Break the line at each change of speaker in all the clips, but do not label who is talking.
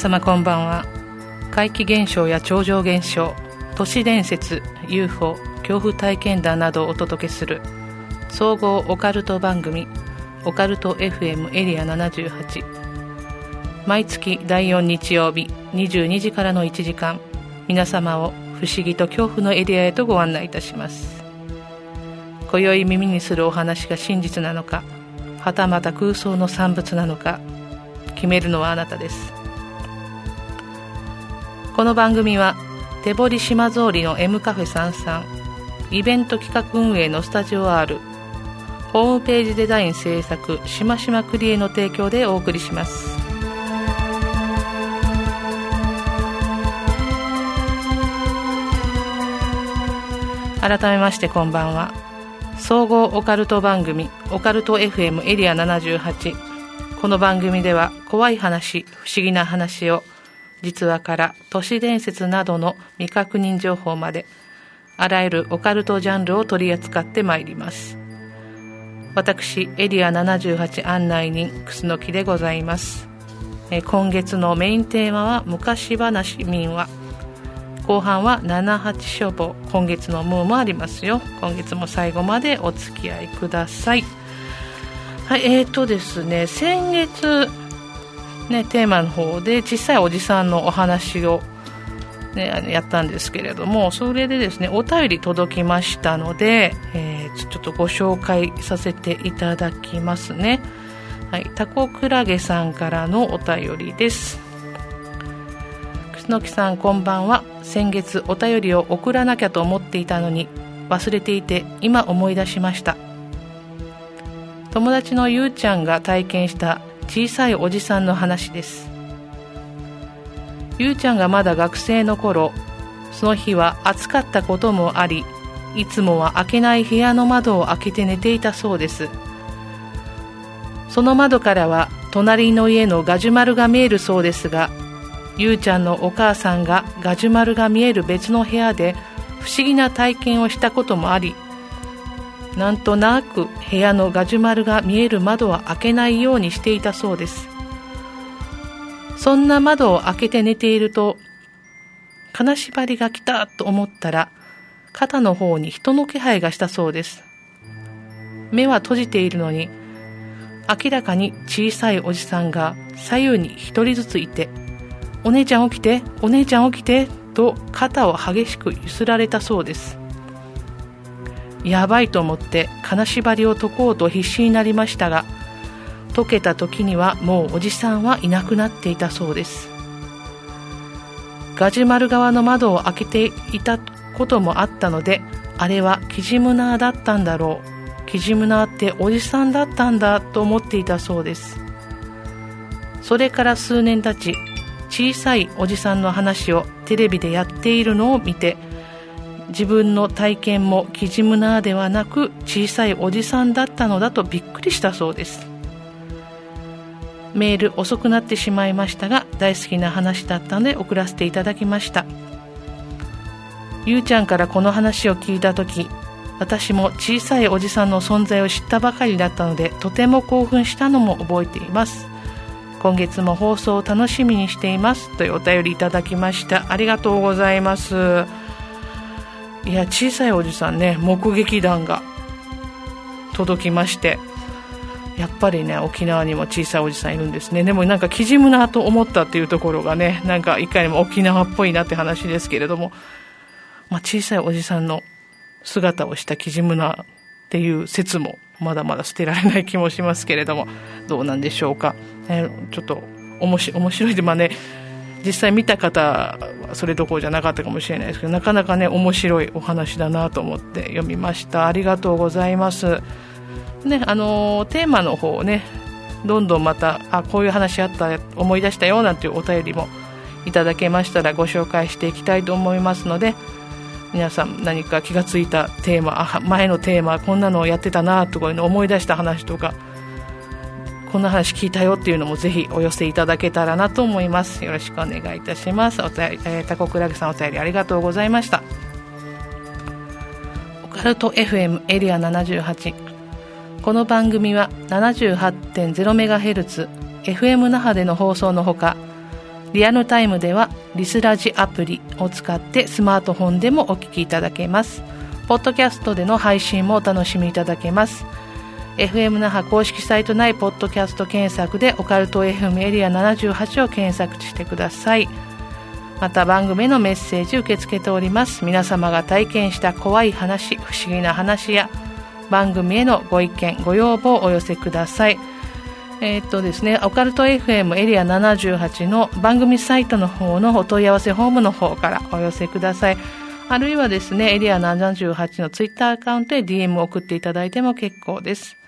様こんばんは。怪奇現象や超常現象都市伝説 UFO 恐怖体験談などをお届けする総合オカルト番組オカルト FM エリア78毎月第4日曜日22時からの1時間皆様を不思議と恐怖のエリアへとご案内いたします。今宵耳にするお話が真実なのかはたまた空想の産物なのか決めるのはあなたです。この番組は手堀島通りの M カフェ33イベント企画運営のスタジオ R ホームページデザイン制作しましまクリエの提供でお送りします。改めましてこんばんは。総合オカルト番組オカルト FM エリア78この番組では怖い話不思議な話を実話から都市伝説などの未確認情報まであらゆるオカルトジャンルを取り扱ってまいります。私エリア78案内人楠木でございます。今月のメインテーマは昔話民話。後半は78書房。今月のムーもありますよ。今月も最後までお付き合いください。はいえーとですね先月ねテーマの方で小さいおじさんのお話をね、やったんですけれどもそれでですねお便り届きましたので、えー、ちょっとご紹介させていただきますね。はいタコクラゲさんからのお便りです。楠木さんこんばんは。先月お便りを送らなきゃと思っていたのに忘れていて今思い出しました。友達のゆうちゃんが体験した小さいおじさんの話です。ゆうちゃんがまだ学生の頃その日は暑かったこともありいつもは開けない部屋の窓を開けて寝ていたそうです。その窓からは隣の家のガジュマルが見えるそうですがゆうちゃんのお母さんがガジュマルが見える別の部屋で不思議な体験をしたこともありなんとなく部屋のガジュマルが見える窓は開けないようにしていたそうです。そんな窓を開けて寝ていると金縛りが来たと思ったら肩の方に人の気配がしたそうです。目は閉じているのに明らかに小さいおじさんが左右に一人ずついてお姉ちゃん起きてお姉ちゃん起きてと肩を激しく揺すられたそうです。やばいと思って金縛りを解こうと必死になりましたが解けた時にはもうおじさんはいなくなっていたそうです。ガジュマル側の窓を開けていたこともあったのであれはキジムナーだったんだろう。キジムナーっておじさんだったんだと思っていたそうです。それから数年経ち小さいおじさんの話をテレビでやっているのを見て自分の体験もキジムナーではなく小さいおじさんだったのだとびっくりしたそうです。メール遅くなってしまいましたが大好きな話だったので送らせていただきました。ゆうちゃんからこの話を聞いた時私も小さいおじさんの存在を知ったばかりだったのでとても興奮したのも覚えています。今月も放送を楽しみにしていますというお便りいただきました。ありがとうございます。いや小さいおじさんね目撃談が届きましてやっぱりね沖縄にも小さいおじさんいるんですね。でもなんかキジムナーと思ったっていうところがねなんかいかにも沖縄っぽいなって話ですけれども、まあ、小さいおじさんの姿をしたキジムナーっていう説もまだまだ捨てられない気もしますけれどもどうなんでしょうか、えー、ちょっと面白いでまあね実際見た方はそれどころじゃなかったかもしれないですけどなかなかね面白いお話だなと思って読みました。ありがとうございます。ねあのテーマの方をねどんどんまたあこういう話あった思い出したよなんていうお便りもいただけましたらご紹介していきたいと思いますので皆さん何か気がついたテーマあ前のテーマこんなのをやってたなとかいうの思い出した話とかこんな話聞いたよっていうのもぜひお寄せいただけたらなと思います。よろしくお願いいたします。お便り、えー、タコクラゲさんお便りありがとうございました。オカルト FM エリア78この番組は 78.0MHz FM 那覇での放送のほかリアルタイムではリスラジアプリを使ってスマートフォンでもお聞きいただけます。ポッドキャストでの配信もお楽しみいただけます。FM 那覇公式サイト内ポッドキャスト検索でオカルト FM エリア78を検索してくださいまた番組へのメッセージ受け付けております皆様が体験した怖い話不思議な話や番組へのご意見ご要望をお寄せくださいえー、っとですね、オカルト FM エリア78の番組サイトの方のお問い合わせフォームの方からお寄せください。あるいはですね、エリア78のツイッターアカウントで DM を送っていただいても結構です。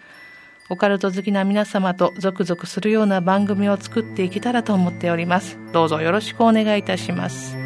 オカルト好きな皆様とゾクゾクするような番組を作っていけたらと思っております。どうぞよろしくお願いいたします。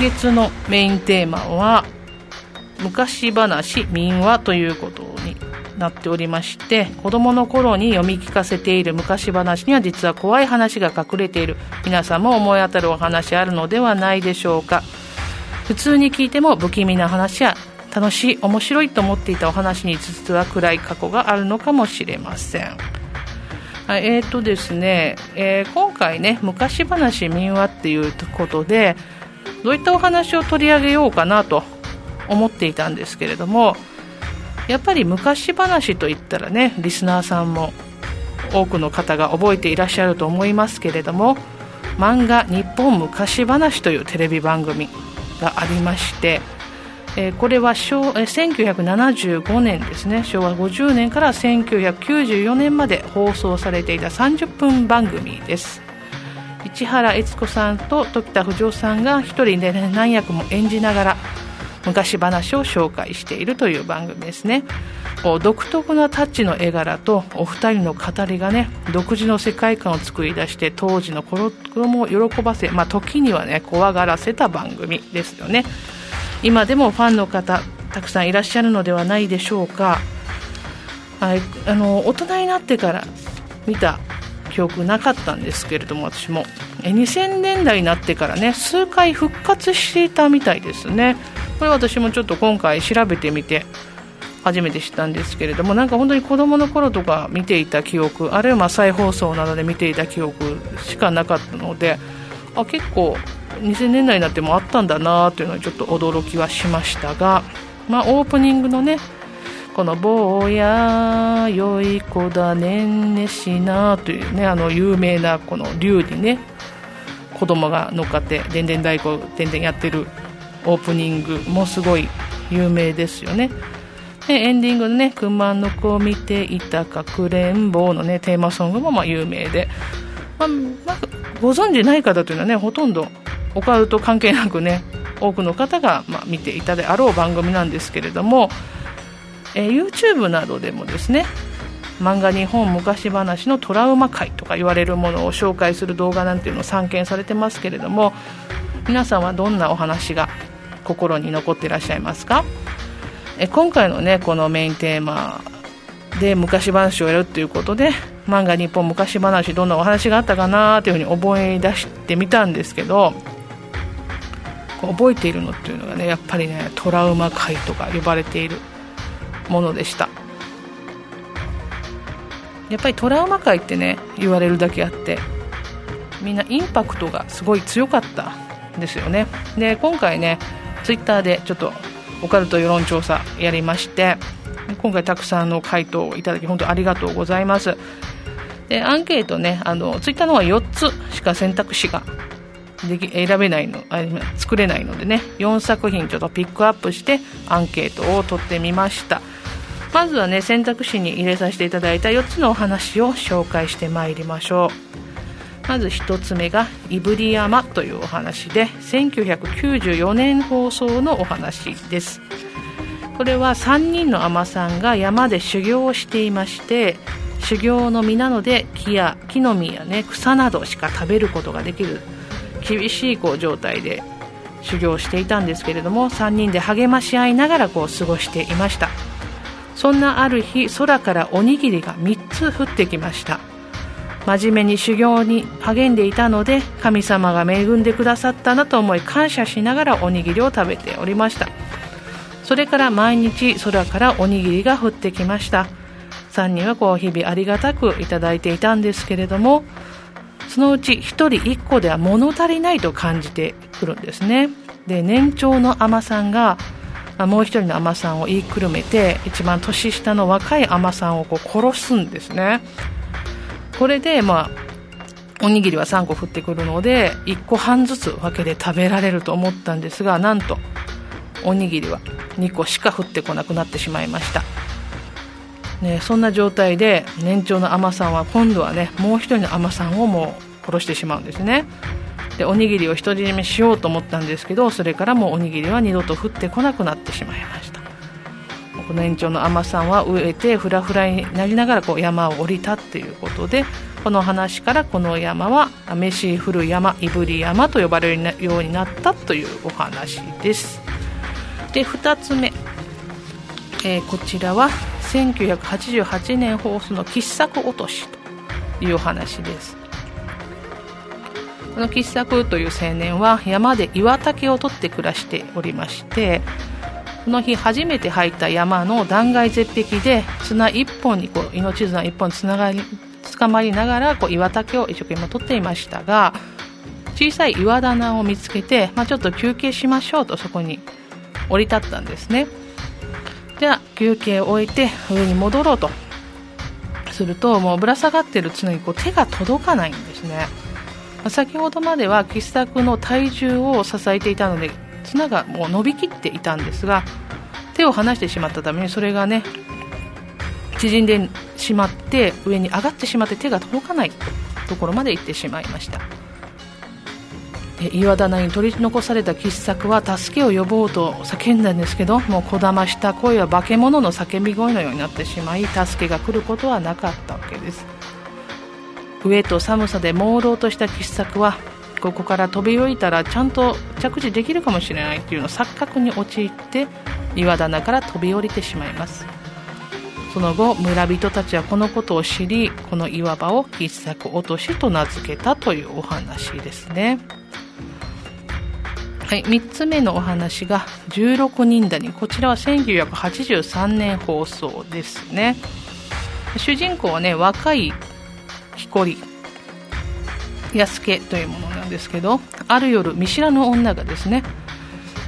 今月のメインテーマは昔話民話ということになっておりまして子供の頃に読み聞かせている昔話には実は怖い話が隠れている。皆さんも思い当たるお話あるのではないでしょうか。普通に聞いても不気味な話や楽しい面白いと思っていたお話に実は暗い過去があるのかもしれません。えーとですねえー、今回ね昔話民話っていうことでどういったお話を取り上げようかなと思っていたんですけれどもやっぱり昔話といったらねリスナーさんも多くの方が覚えていらっしゃると思いますけれども漫画「日本昔話」というテレビ番組がありましてえー、これは昭、えー、1975年ですね。昭和50年から1994年まで放送されていた30分番組です。市原悦子さんと時田不二夫さんが一人で、ね、何役も演じながら昔話を紹介しているという番組ですね。こう独特なタッチの絵柄とお二人の語りがね独自の世界観を作り出して当時の子供を喜ばせ、まあ、時にはね怖がらせた番組ですよね。今でもファンの方たくさんいらっしゃるのではないでしょうか、はい、あの大人になってから見た記憶なかったんですけれども私も。2000年代になってからね数回復活していたみたいですね。これ私もちょっと今回調べてみて初めて知ったんですけれどもなんか本当に子供の頃とか見ていた記憶あるいは再放送などで見ていた記憶しかなかったのであ結構2000年代になってもあったんだなというのはちょっと驚きはしましたが、まあ、オープニングのねこの「坊や良い子だねんねしな」というねあの有名なこの竜にね子供が乗っかってでんでん太鼓でんでんやってるオープニングもすごい有名ですよね。でエンディングのね「熊の子を見ていたかくれんぼ」のねテーマソングもま有名で、まあ、まあ、ご存知ない方というのはねほとんどオカルト関係なくね多くの方が、ま、見ていたであろう番組なんですけれども、えー、YouTube などでもですね漫画日本昔話のトラウマ界とか言われるものを紹介する動画なんていうのを散見されてますけれども皆さんはどんなお話が心に残っていらっしゃいますか？え今回のねこのメインテーマで昔話をやるっていうことで漫画日本昔話どんなお話があったかなというふうに思い出してみたんですけど覚えているのっていうのがねやっぱりねトラウマ界とか呼ばれているものでした。やっぱりトラウマ界ってね言われるだけあってみんなインパクトがすごい強かったんですよね。で今回ねツイッターでちょっとオカルト世論調査やりまして今回たくさんの回答をいただき本当ありがとうございます。でアンケートねあのツイッターの方は4つしか選択肢ができ選べないのあ作れないのでね4作品ちょっとピックアップしてアンケートを取ってみました。まずはね選択肢に入れさせていただいた4つのお話を紹介してまいりましょう。まず1つ目が「いぶり山」というお話で1994年放送のお話です。これは3人の海女さんが山で修行をしていまして修行の身なので木や木の実や、ね、草などしか食べることができる厳しいこう状態で修行していたんですけれども3人で励まし合いながらこう過ごしていました。そんなある日空からおにぎりが3つ降ってきました。真面目に修行に励んでいたので神様が恵んでくださったなと思い感謝しながらおにぎりを食べておりました。それから毎日空からおにぎりが降ってきました。3人はこう日々ありがたくいただいていたんですけれどもそのうち1人1個では物足りないと感じてくるんですね。で年長の海女さんがあもう1人の海女さんを言いくるめて一番年下の若い海女さんをこう殺すんですね。これでまあおにぎりは3個降ってくるので1個半ずつ分けて食べられると思ったんですがなんとおにぎりは2個しか降ってこなくなってしまいました。ね、そんな状態で年長の海女さんは今度はねもう一人の海女さんをもう殺してしまうんですね。でおにぎりを独り占めしようと思ったんですけどそれからもうおにぎりは二度と降ってこなくなってしまいました。この延長の海さんは飢えてフラフラになりながらこう山を降りたっていうことでこの話からこの山は飯降る山いぶり山と呼ばれるようになったというお話です。で2つ目、えー、こちらは1988年放送の傑作落としというお話です。の傑作という青年は山で岩竹を取って暮らしておりましてこの日初めて入った山の断崖絶壁で綱一本にこう命綱一本つながり捕まりながらこう岩竹を一生懸命取っていましたが小さい岩棚を見つけて、まあ、ちょっと休憩しましょうとそこに降り立ったんですね。では休憩を終えて上に戻ろうとするともうぶら下がってる角にこう手が届かないんですね。先ほどまではキスタクの体重を支えていたので綱がもう伸びきっていたんですが手を離してしまったためにそれがね縮んでしまって上に上がってしまって手が届かないところまで行ってしまいました。岩棚に取り残された傑作は助けを呼ぼうと叫んだんですけどもうこだました声は化け物の叫び声のようになってしまい助けが来ることはなかったわけです。飢えと寒さで朦朧とした傑作はここから飛び降りたらちゃんと着地できるかもしれないというの錯覚に陥って岩棚から飛び降りてしまいます。その後村人たちはこのことを知りこの岩場を傑作落としと名付けたというお話ですね。はい、3つ目のお話が16人谷。こちらは1983年放送ですね。主人公はね若い木こり安家というものなんですけどある夜見知らぬ女がですね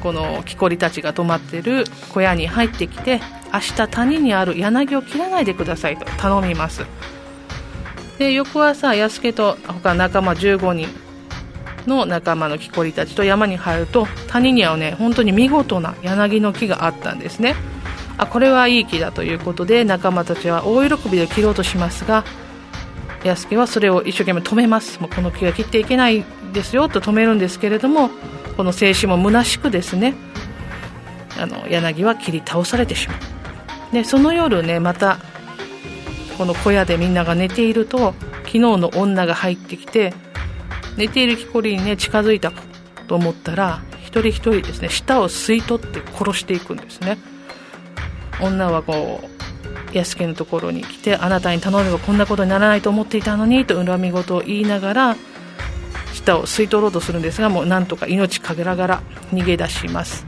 この木こりたちが泊まってる小屋に入ってきて明日谷にある柳を切らないでくださいと頼みます。で翌朝安家と他仲間15人の仲間の木こりたちと山に入ると谷にはね本当に見事な柳の木があったんですね。あこれはいい木だということで仲間たちは大喜びで切ろうとしますが安家はそれを一生懸命止めます。もうこの木は切っていけないですよと止めるんですけれどもこの静止も虚しくですねあの柳は切り倒されてしまう。でその夜ねまたこの小屋でみんなが寝ていると昨日の女が入ってきて寝ている木こりにね近づいたと思ったら一人一人ですね舌を吸い取って殺していくんですね。女はこう安家のところに来てあなたに頼めばこんなことにならない？と思っていたのにと恨み事を言いながら舌を吸い取ろうとするんですがもうなんとか命かけながら逃げ出します。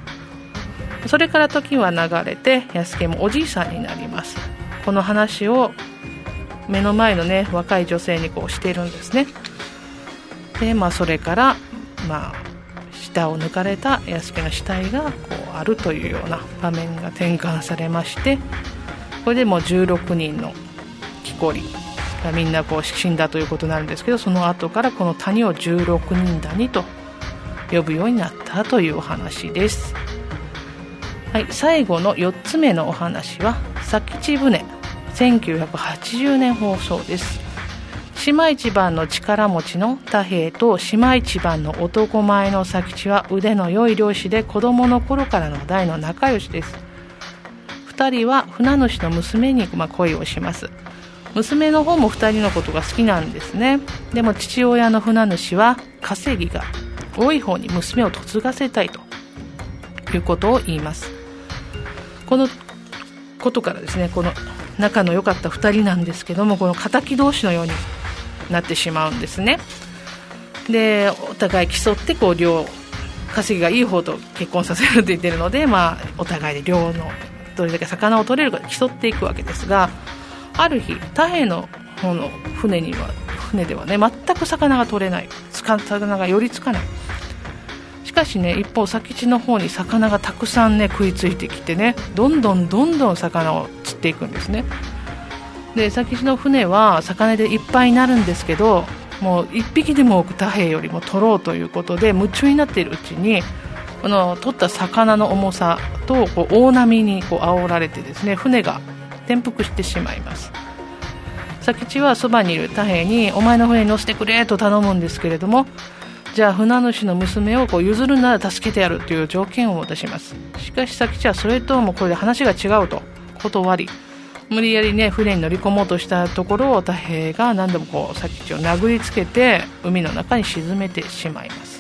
それから時は流れて安家もおじいさんになります。この話を目の前のね若い女性にこうしているんですね。で、まあ、それから、まあ、舌を抜かれた安家の死体がこうあるというような場面が転換されましてこれでもう16人の木こりがみんなこう死んだということになるんですけどその後からこの谷を16人谷と呼ぶようになったというお話です、はい、最後の4つ目のお話は佐吉船。1980年放送です。島一番の力持ちの太平と島一番の男前の佐吉は腕の良い漁師で子供の頃からの大の仲良しです。2人は船主の娘にま恋をします。娘の方も2人のことが好きなんですね。でも父親の船主は稼ぎが多い方に娘を嫁がせたいということを言います。このことからですねこの仲の良かった2人なんですけどもこの敵同士のようになってしまうんですね。でお互い競ってこう両稼ぎがいい方と結婚させると言ってるので、まあ、お互いで漁のどれだけ魚を取れるか競っていくわけですがある日太平の方の船には船ではね全く魚が取れない。魚が寄りつかない。しかしね一方佐吉の方に魚がたくさんね食いついてきてねどんどんどんどん魚を釣っていくんですね。で佐吉の船は魚でいっぱいになるんですけどもう1匹でも多く太平よりも取ろうということで夢中になっているうちにこの取った魚の重さとこう大波にこう煽られてですね船が転覆してしまいます。佐吉はそばにいる太平にお前の船に乗せてくれと頼むんですけれどもじゃあ船主の娘をこう譲るなら助けてやるという条件を出します。しかし佐吉はそれともこれで話が違うと断り無理やりね船に乗り込もうとしたところを太平が何度もこう佐吉を殴りつけて海の中に沈めてしまいます。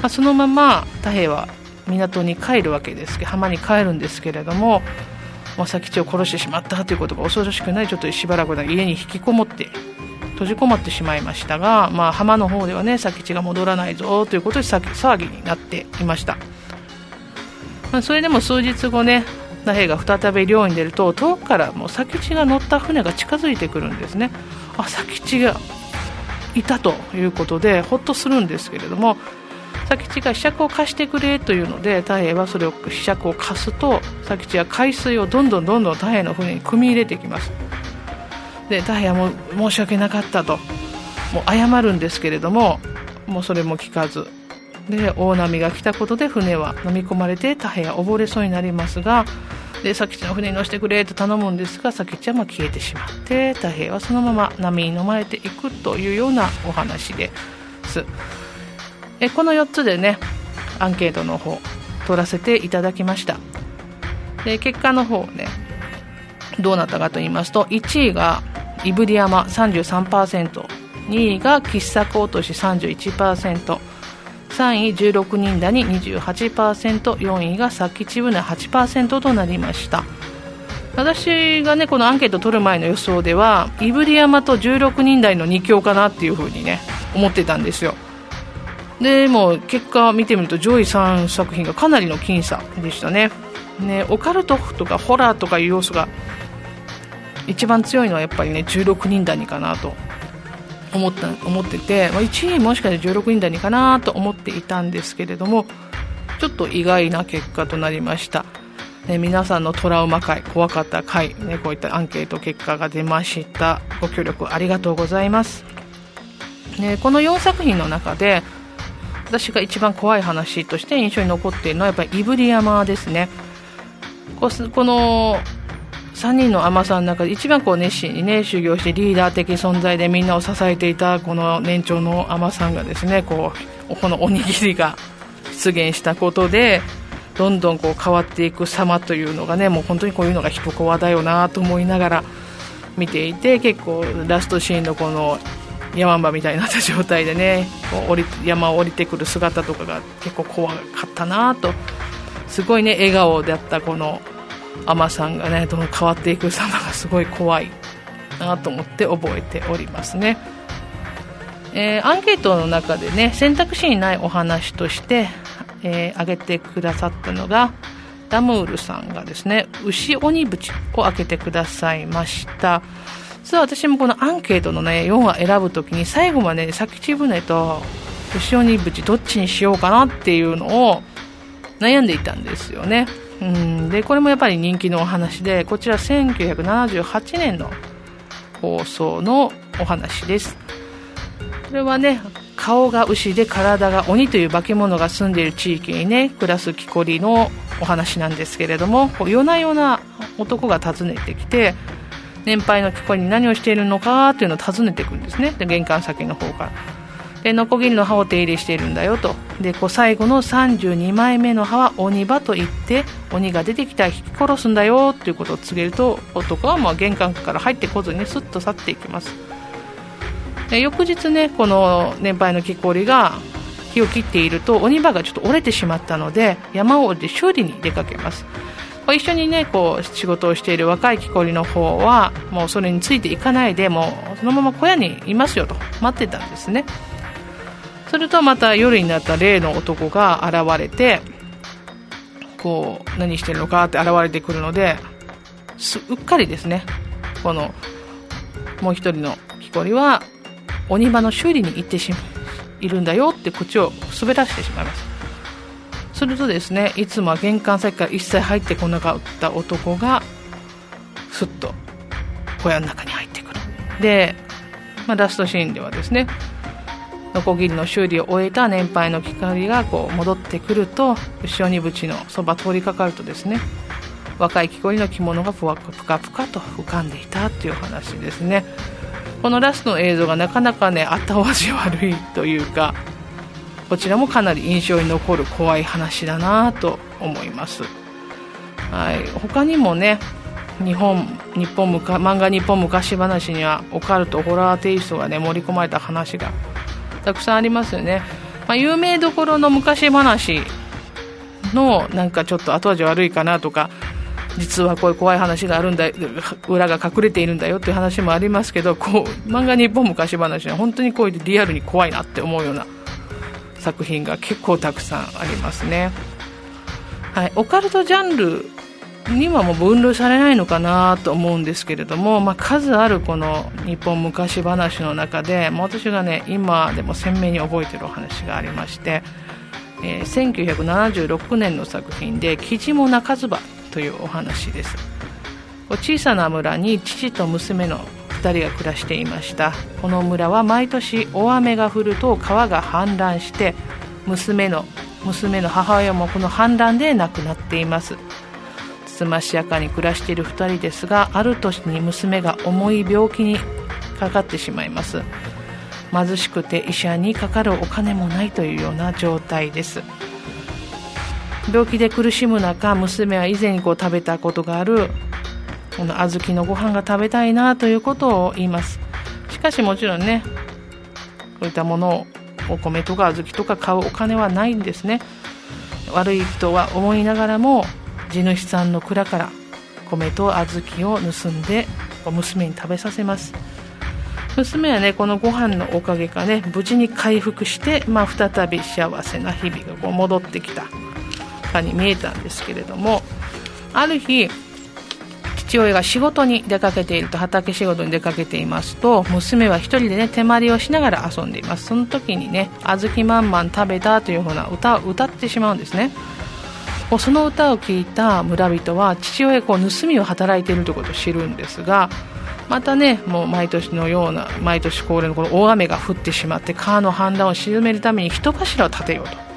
まあ、そのまま太平は港に帰るわけです浜に帰るんですけれども、まあ、佐吉を殺してしまったということが恐ろしくない。ちょっとしばらく家に引きこもって閉じこもってしまいましたが、まあ、浜の方ではね佐吉が戻らないぞということで騒ぎになっていました、まあ、それでも数日後ね太平が再び漁に出ると遠くからもう佐吉が乗った船が近づいてくるんですね。あ佐吉がいたということでほっとするんですけれども佐吉が柄杓を貸してくれというので太平はそれを柄杓を貸すと佐吉は海水をどんどんどんどん太平の船に汲み入れてきます。で太平はも申し訳なかったと。もう謝るんですけれどももうそれも聞かず。で大波が来たことで船は飲み込まれて太平は溺れそうになりますがで佐吉の船に乗せてくれと頼むんですが佐吉はま消えてしまって太平はそのまま波に飲まれていくというようなお話です。えこの4つでねアンケートの方取らせていただきました。で結果の方ねどうなったかと言いますと1位がいぶり山 33%2 位が喫茶コート市 31%3 位16人谷 28%4 位が佐吉船8%となりました。私がねこのアンケート取る前の予想ではいぶり山と16人台の2強かなっていうふうにね思ってたんですよ。でも結果見てみると上位3作品がかなりの僅差でしたね。ねオカルトとかホラーとかいう要素が一番強いのはやっぱりね16人谷かなと思った思ってて、まあ、1位もしかして16人谷かなと思っていたんですけれどもちょっと意外な結果となりました、ね、皆さんのトラウマ回怖かった回、ね、こういったアンケート結果が出ました。ご協力ありがとうございます、ね、この4作品の中で私が一番怖い話として印象に残っているのはやっぱり胆振山ですね。この3人の海女さんの中で一番こう熱心にね修行してリーダー的存在でみんなを支えていたこの年長の海女さんがですねこうこのおにぎりが出現したことでどんどんこう変わっていく様というのがねもう本当にこういうのが人コアだよなと思いながら見ていて結構ラストシーンのこの山場みたいになった状態でねこう降り山を降りてくる姿とかが結構怖かったなと。すごいね笑顔であったこの海女さんがねどんどん変わっていく様がすごい怖いなと思って覚えておりますね、えー、アンケートの中でね選択肢にないお話として、えー、挙げてくださったのがダムールさんがですね牛鬼淵を開けてくださいました。実は私もこのアンケートのね4話選ぶときに最後まで佐吉船と牛鬼淵どっちにしようかなっていうのを悩んでいたんですよね。うん。でこれもやっぱり人気のお話でこちら1978年の放送のお話です。これはね顔が牛で体が鬼という化け物が住んでいる地域にね暮らす木こりのお話なんですけれども夜な夜な男が訪ねてきて年配の木こりに何をしているのかというのを尋ねていくんですね。で玄関先の方から。でノコギリの刃を手入れしているんだよと。でこう最後の32枚目の刃は鬼刃といって鬼が出てきたら引き殺すんだよということを告げると男はまあ玄関から入ってこずにスッと去っていきます。で翌日ねこの年配の木こりが木を切っていると鬼歯がちょっと折れてしまったので山を降りて修理に出かけます。一緒にねこう仕事をしている若い木こりの方はもうそれについていかないでもうそのまま小屋にいますよと待ってたんですね。するとまた夜になった例の男が現れてこう何してるのかって現れてくるのですうっかりですね。このもう一人の木こりは鬼場の修理に行ってしまいるんだよって口を滑らせてしまいます。するとですねいつもは玄関先から一切入ってこなかった男がすっと小屋の中に入ってくる。で、まあ、ラストシーンではですねノコギリの修理を終えた年配の光がこう戻ってくると後ろに淵のそば通りかかるとですね若い木こりの着物がぷかぷかと浮かんでいたという話ですね。このラストの映像がなかなかね後味悪いというかこちらもかなり印象に残る怖い話だなと思います、はい、他にもね日本日本漫画日本昔話にはオカルトホラーテイストがね盛り込まれた話がたくさんありますよね、まあ、有名どころの昔話のなんかちょっと後味悪いかなとか実はこういう怖い話があるんだ裏が隠れているんだよっていう話もありますけどこう漫画日本昔話は本当にこういうリアルに怖いなって思うような作品が結構たくさんありますね、はい、オカルトジャンルにはもう分類されないのかなと思うんですけれども、まあ、数あるこの日本昔話の中で私がね今でも鮮明に覚えてるお話がありまして、えー、1976年の作品で「キジモ中ズバ」というお話です。小さな村に父と娘の人が暮らしていました。この村は毎年大雨が降ると川が氾濫して娘の娘の母親もこの氾濫で亡くなっています。つつましやかに暮らしている2人ですがある年に娘が重い病気にかかってしまいます。貧しくて医者にかかるお金もないというような状態です。病気で苦しむ中娘は以前にこう食べたことがあるこの小豆のご飯が食べたいなということを言います。しかしもちろんねこういったものをお米とか小豆とか買うお金はないんですね。悪いとは思いながらも地主さんの蔵から米と小豆を盗んで娘に食べさせます。娘はねこのご飯のおかげかね無事に回復して、まあ、再び幸せな日々がこう戻ってきたかに見えたんですけれどもある日父親が仕事に出かけていると畑仕事に出かけていますと娘は一人でね手まりをしながら遊んでいます。その時にね「小豆まんまん食べた」というふうな歌を歌ってしまうんですね。その歌を聞いた村人は父親こう盗みを働いているということを知るんですがまたねもう毎年のような毎年恒例のこの大雨が降ってしまって川の氾濫を鎮めるために人柱を立てようと。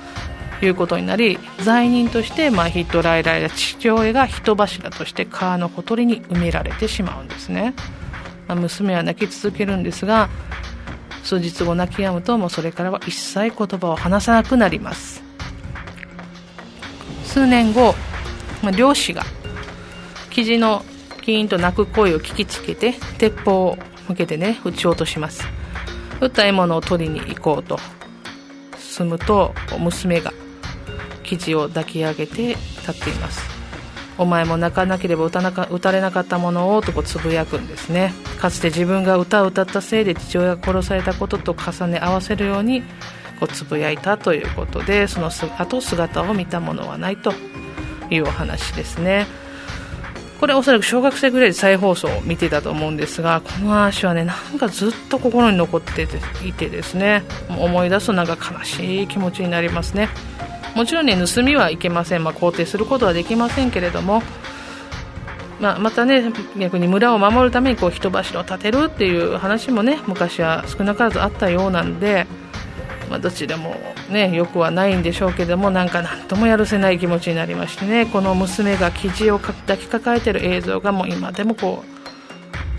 いうことになり罪人として、まあ、ヒットライライラ父親が人柱として川のほとりに埋められてしまうんですね、まあ、娘は泣き続けるんですが数日後泣き止むともうそれからは一切言葉を話さなくなります。数年後、まあ、漁師が生地のキーンと鳴く声を聞きつけて鉄砲を向けてね撃ち落とします。撃った獲物を取りに行こうと。進むと娘が生地を抱き上げて立っています。お前も泣かなければ打たなか打たれなかったものをとこうつぶやくんですね。かつて自分が歌を歌ったせいで父親が殺されたことと重ね合わせるようにこうつぶやいたということでその後姿を見たものはないというお話ですね。これおそらく小学生ぐらいで再放送を見てたと思うんですがこの話はねなんかずっと心に残っていてですね思い出すとなんか悲しい気持ちになりますね。もちろんね盗みはいけません、まあ、肯定することはできませんけれども、まあ、またね逆に村を守るためにこう人柱を立てるっていう話もね昔は少なからずあったようなんで、まあ、どっちでもねよくはないんでしょうけどもなんか何ともやるせない気持ちになりましてねこの娘が生地を抱きかかえてる映像がもう今でもこ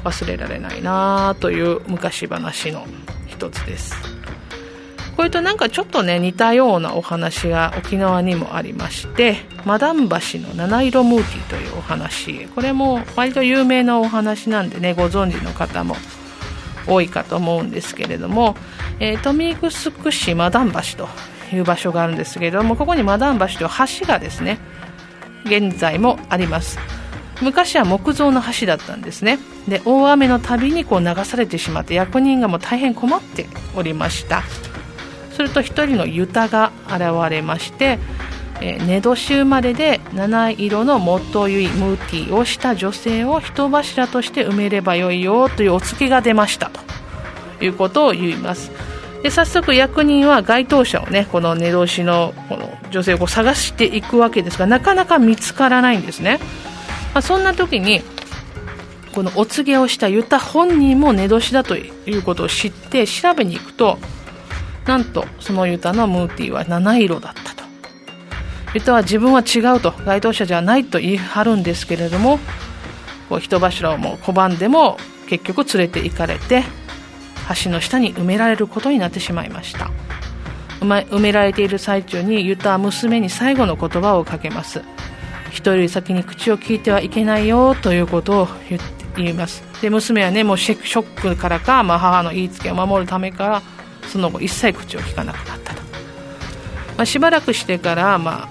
う忘れられないなという昔話の一つです。これとなんかちょっとね似たようなお話が沖縄にもありましてマダン橋の七色ムーティーというお話これも割と有名なお話なんでねご存知の方も多いかと思うんですけれども、えー、豊見城市マダン橋という場所があるんですけれどもここにマダン橋という橋がですね現在もあります。昔は木造の橋だったんですね。で大雨のたびにこう流されてしまって役人がもう大変困っておりました。すると1人のユタが現れまして、えー、寝年生まれで七色のモットユイムーティーをした女性を人柱として埋めればよいよというお告げが出ましたということを言います。で早速役人は該当者をねこの寝年のこの女性を探していくわけですがなかなか見つからないんですね、まあ、そんな時にこのお告げをしたユタ本人も寝年だということを知って調べに行くとなんとそのユタのムーティーは七色だったと。ユタは自分は違うと該当者じゃないと言い張るんですけれどもこう人柱をもう拒んでも結局連れて行かれて橋の下に埋められることになってしまいました。埋められている最中にユタは娘に最後の言葉をかけます。人より先に口を聞いてはいけないよということを言っています。で娘はねもうショックからか、まあ、母の言いつけを守るためからその後一切口を聞かなくなったと、まあ、しばらくしてから、ま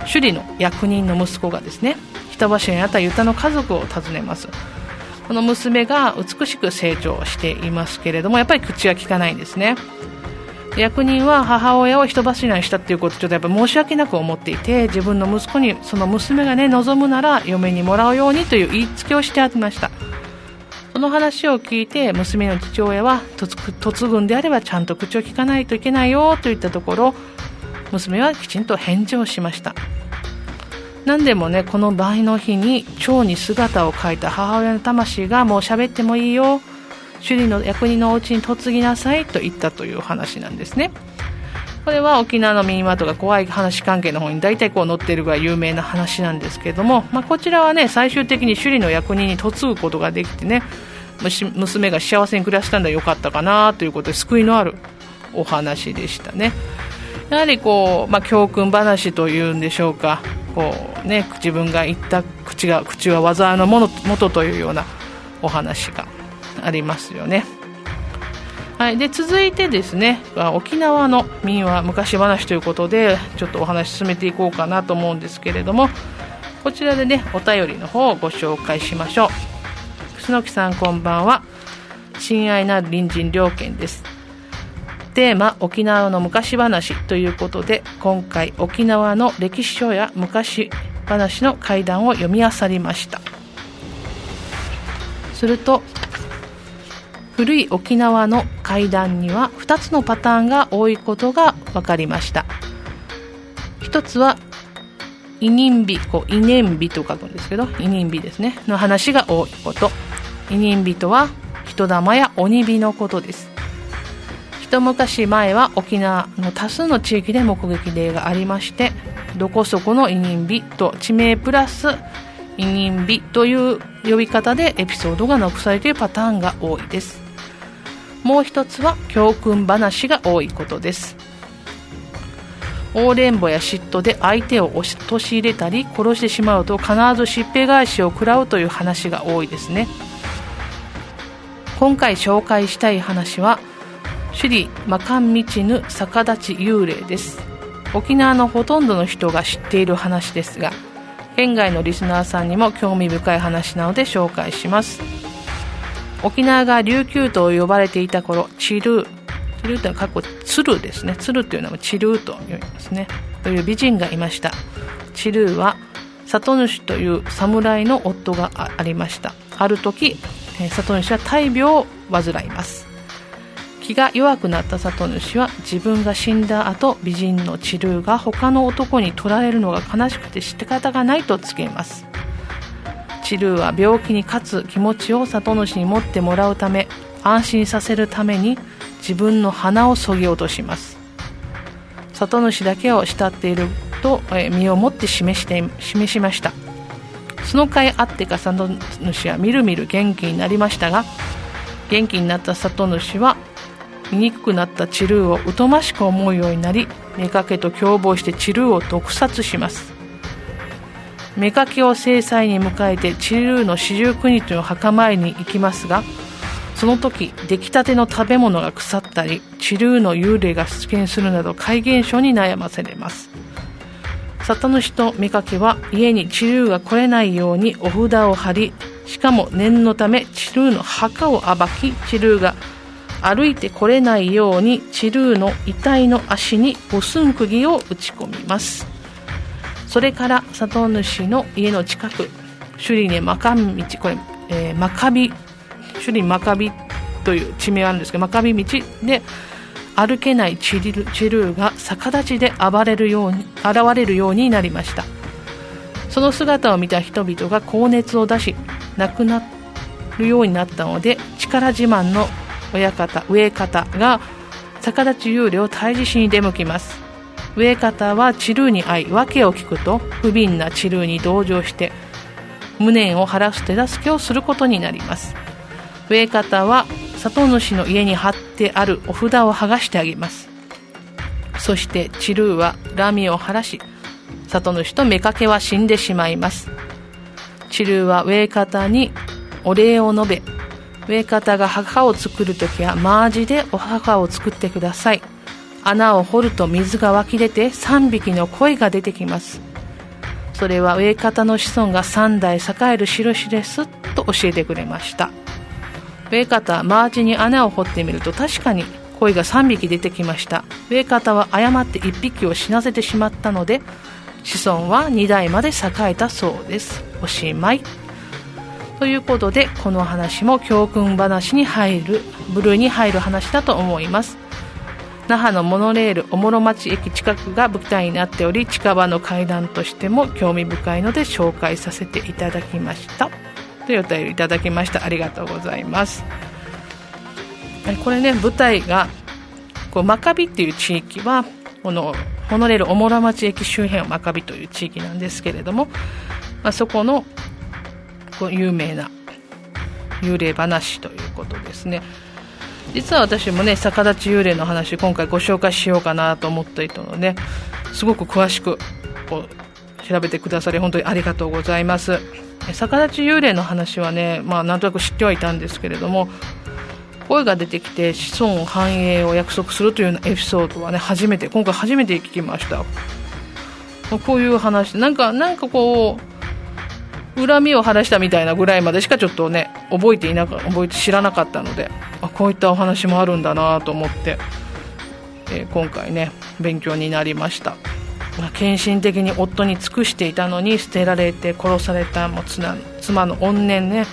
あ、首里の役人の息子がですね人柱にあったユタの家族を訪ねます。この娘が美しく成長していますけれどもやっぱり口は聞かないんですね。役人は母親を人柱にしたっていうことをちょっとやっぱ申し訳なく思っていて自分の息子にその娘がね望むなら嫁にもらうようにという言いつけをしてありました。その話を聞いて娘の父親は嫁ぐんであればちゃんと口を聞かないといけないよと言ったところ娘はきちんと返事をしました。何でもねこの倍の日に蝶に姿を変えた母親の魂がもう喋ってもいいよ。首里の役人のお家に嫁ぎなさいと言ったという話なんですね。これは沖縄の民話とか怖い話関係の方に大体こう載ってるぐらい有名な話なんですけども、まあ、こちらはね最終的に首里の役人に嫁ぐことができてね娘が幸せに暮らしたんだよかったかなということで救いのあるお話でしたね。やはりこう、まあ、教訓話というんでしょうか。こう、ね、自分が言った口が口は災いのもとというようなお話がありますよね。はい、で続いてですね沖縄の民話昔話ということでちょっとお話進めていこうかなと思うんですけれどもこちらでねお便りの方をご紹介しましょう。楠木さんこんばんは。親愛な隣人両県です。テーマ沖縄の昔話ということで今回沖縄の歴史書や昔話の怪談を読み漁りました。すると古い沖縄の階段には2つのパターンが多いことが分かりました。1つは委任日こう委任日と書くんですけど委任日ですねの話が多いこと。委任日とは人玉や鬼火のことです。一昔前は沖縄の多数の地域で目撃例がありましてどこそこの委任日と地名プラス委任日という呼び方でエピソードが残されているパターンが多いです。もう一つは教訓話が多いことです。横連母や嫉妬で相手を陥れたり殺してしまうと必ずしっぺ返しを食らうという話が多いですね。今回紹介したい話は首里魔漢道ぬ逆立ち幽霊です。沖縄のほとんどの人が知っている話ですが県外のリスナーさんにも興味深い話なので紹介します。沖縄が琉球と呼ばれていた頃チルーチルーというのは過去鶴ですね。鶴というのはチルーと読みますね。という美人がいました。チルーは里主という侍の夫がありました。ある時里主は大病を患います。気が弱くなった里主は自分が死んだ後美人のチルーが他の男に取られるのが悲しくて仕方がないと告げます。チルーは病気に勝つ気持ちを里主に持ってもらうため安心させるために自分の鼻をそぎ落とします。里主だけを慕っていると、え身をもって示して示しました。その甲斐あってか里主はみるみる元気になりましたが元気になった里主は醜くなったチルーを疎ましく思うようになり妾と共謀してチルーを毒殺します。妾を制裁に迎えてチルーの四十九日の墓参りに行きますがその時出来たての食べ物が腐ったりチルーの幽霊が出現するなど怪現象に悩まされます。里主と妾は家にチルーが来れないようにお札を貼りしかも念のためチルーの墓を暴きチルーが歩いてこれないようにチルーの遺体の足に五寸釘を打ち込みます。それから里主の家の近く首里にマカン道これ、えー、マカビ首里マカビという地名があるんですけどマカビ道で歩けないチルチルーが逆立ちで暴れるように現れるようになりました。その姿を見た人々が高熱を出し亡くなるようになったので力自慢の親方上方が逆立ち幽霊を退治しに出向きます。上方はチルーに会い訳を聞くと不憫なチルーに同情して無念を晴らす手助けをすることになります。上方は里主の家に貼ってあるお札を剥がしてあげます。そしてチルーは恨みを晴らし里主と妾は死んでしまいます。チルーは上方にお礼を述べ植え方が墓を作るときはマージでお墓を作ってください。穴を掘ると水が湧き出て3匹の鯉が出てきます。それは植え方の子孫が3代栄える印ですと教えてくれました。植え方マージに穴を掘ってみると確かに鯉が3匹出てきました。植え方は誤って1匹を死なせてしまったので子孫は2代まで栄えたそうです。おしまい。ということでこの話も教訓話に入るブルーに入る話だと思います。那覇のモノレールおもろ町駅近くが舞台になっており近場の階段としても興味深いので紹介させていただきました。というお便りいただきました。ありがとうございます。これね舞台がこう真壁っていう地域はこのモノレールおもろ町駅周辺は真壁という地域なんですけれども、まあ、そこの有名な幽霊話ということですね。実は私もね逆立ち幽霊の話今回ご紹介しようかなと思っていたのですごく詳しくこう調べてくださり本当にありがとうございます。逆立ち幽霊の話はね、まあ、なんとなく知ってはいたんですけれども声が出てきて子孫繁栄を約束するというようなエピソードはね初めて今回初めて聞きました。こういう話なんかなんかこう恨みを晴らしたみたいなぐらいまでしかちょっとね覚えていなか覚えて知らなかったのであこういったお話もあるんだなと思って、えー、今回ね勉強になりました、まあ、献身的に夫に尽くしていたのに捨てられて殺されたもう妻の怨念ね、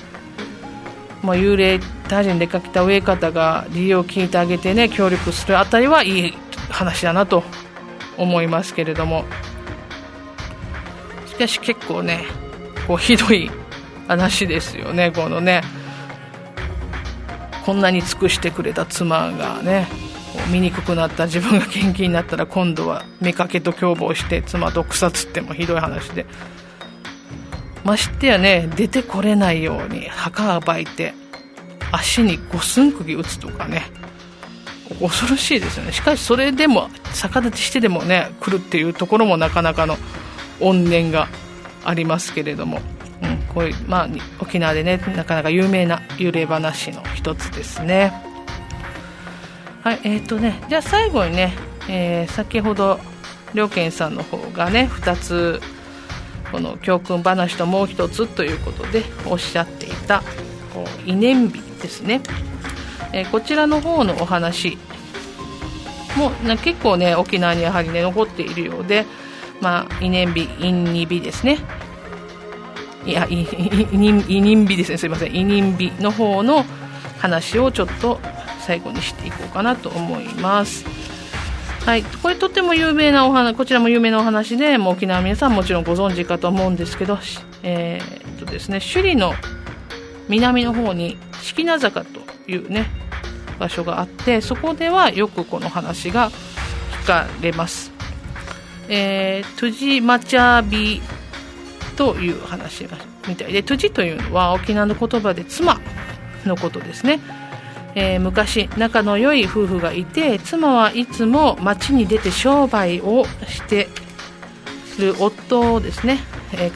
まあ、幽霊退治に出かけた上方が理由を聞いてあげてね協力するあたりはいい話だなと思いますけれども。しかし結構ねこうひどい話ですよね。このねこんなに尽くしてくれた妻がね醜くなった自分が元気になったら今度は妾と共謀して妻と草つってもひどい話で。ましてやね出てこれないように墓暴いて足に五寸釘打つとかね。恐ろしいですよね。しかしそれでも逆立ちしてでもね来るっていうところもなかなかの怨念がありますけれども、うん、こういう、まあ、沖縄でねなかなか有名な幽霊話の一つですね。はいえーとね、じゃあ最後にね、えー、先ほど良健さんの方がね2つこの教訓話ともう一つということでおっしゃっていた稲念日ですね、えー、こちらの方のお話も結構ね沖縄にやはりね残っているようでまあ、イネンビ、インニビですね。いや、イニンビですね。すいません。イニンビの方の話をちょっと最後にしていこうかなと思いますはい、これとっても有名なお話こちらも有名なお話でもう沖縄皆さんもちろんご存知かと思うんですけど、えー、っとですね、首里の南の方に式名坂というね場所があってそこではよくこの話が聞かれます、えー、トゥジマチャビという話がみたいでトゥジというのは沖縄の言葉で妻のことですね、えー、昔仲の良い夫婦がいて妻はいつも町に出て商売をしてる夫をですね、えー、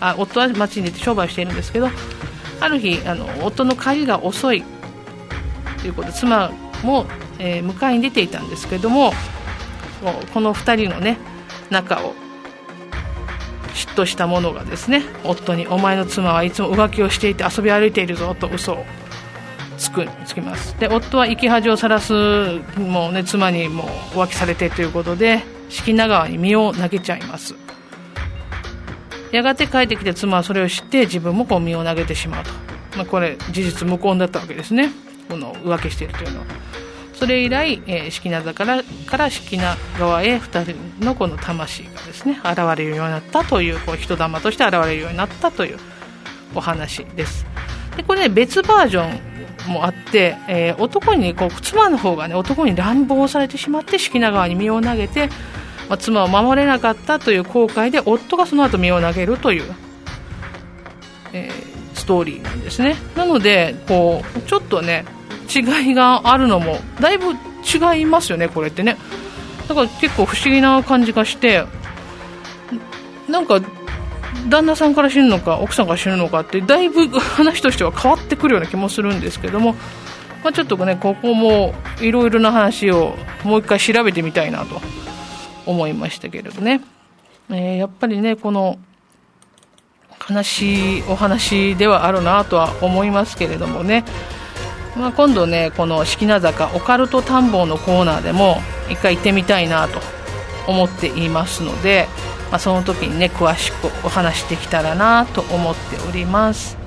あ夫は町に出て商売しているんですけどある日あの夫の帰りが遅いということで妻も、えー、迎えに出ていたんですけどもこの2人のね仲を嫉妬した者がですね夫に「お前の妻はいつも浮気をしていて遊び歩いているぞ」と嘘をつくつきます。で夫は生き恥をさらすもう、ね、妻にもう浮気されてということで敷名川に身を投げちゃいます。やがて帰ってきて妻はそれを知って自分もこう身を投げてしまうと、まあ、これ事実無根だったわけですね。この浮気しているというのは。それ以来、えー、式名座からから式名川へ2人のこの魂がですね現れるようになったというこう人玉として現れるようになったというお話です。でこれね別バージョンもあって、えー、男にこう妻の方がね男に乱暴されてしまって式名川に身を投げて、まあ、妻を守れなかったという後悔で夫がその後身を投げるという、えー、ストーリーなんですね。なのでこうちょっとね違いがあるのもだいぶ違いますよねこれってね。だから結構不思議な感じがしてなんか旦那さんから死ぬのか奥さんから死ぬのかってだいぶ 話としては変わってくるような気もするんですけども、まあ、ちょっとねここもいろいろな話をもう一回調べてみたいなと思いましたけれどね、えー、やっぱりねこの悲しいお話ではあるなとは思いますけれどもね。まあ、今度ねこの式名坂オカルト探訪のコーナーでも一回行ってみたいなと思っていますので、まあ、その時にね詳しくお話してきたらなと思っております。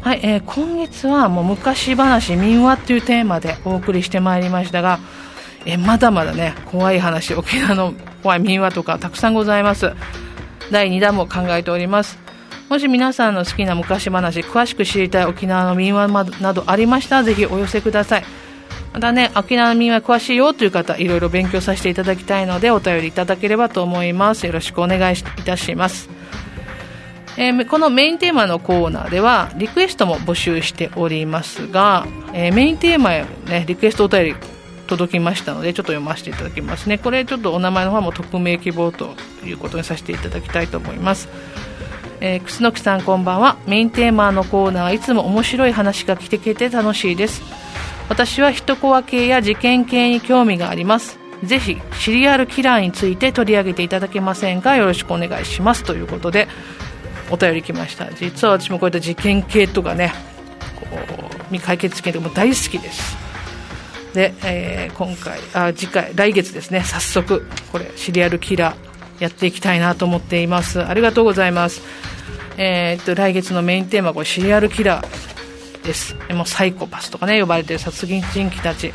はい、えー、今月はもう昔話民話というテーマでお送りしてまいりましたが、えー、まだまだね怖い話沖縄の怖い民話とかたくさんございます。第2弾も考えております。もし皆さんの好きな昔話、詳しく知りたい沖縄の民話などありましたら、ぜひお寄せください。またね、沖縄の民話詳しいよという方、いろいろ勉強させていただきたいので、お便りいただければと思います。よろしくお願いいたします。えー、このメインテーマのコーナーでは、リクエストも募集しておりますが、えー、メインテーマへね、リクエストお便り届きましたので、ちょっと読ませていただきますね。これちょっとお名前の方も匿名希望ということにさせていただきたいと思います。えー、楠木さんこんばんは。メインテーマのコーナーいつも面白い話が聞けて楽しいです。私は一コア系や事件系に興味があります。ぜひシリアルキラーについて取り上げていただけませんか。よろしくお願いします。ということでお便り来ました。実は私もこういった事件系とかねこう未解決事件とかも大好きです。で、えー、今回あ次回来月ですね。早速これシリアルキラーやっていきたいなと思っています。ありがとうございます。えー、っと来月のメインテーマこれシリアルキラーです。もうサイコパスとかね呼ばれている殺人鬼たち。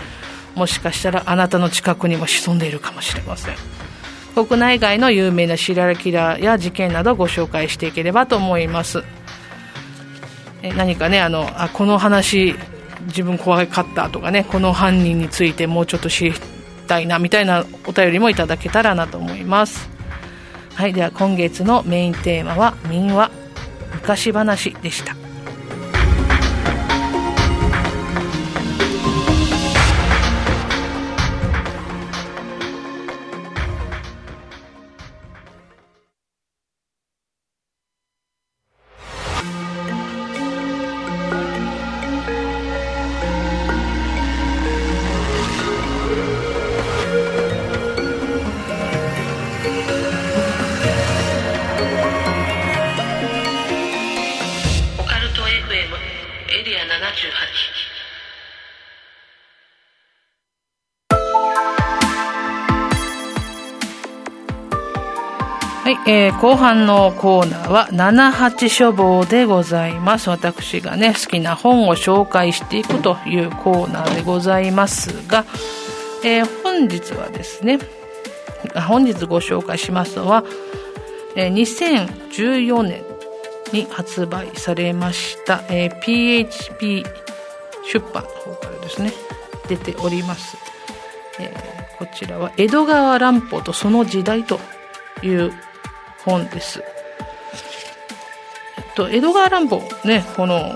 もしかしたらあなたの近くにも潜んでいるかもしれません。国内外の有名なシリアルキラーや事件などをご紹介していければと思います。え何かねあのあこの話自分怖かったとかねこの犯人についてもうちょっと知りたいなみたいなお便りもいただけたらなと思います。はいでは今月のメインテーマは民話昔話でした。えー、後半のコーナーは78書房でございます。私がね好きな本を紹介していくというコーナーでございますが、えー、本日はですね本日ご紹介しますのは、えー、2014年に発売されました、えー、PHP 出版の方からですね出ております、えー、こちらは江戸川乱歩とその時代という本です。えっと、江戸川乱歩ね、この、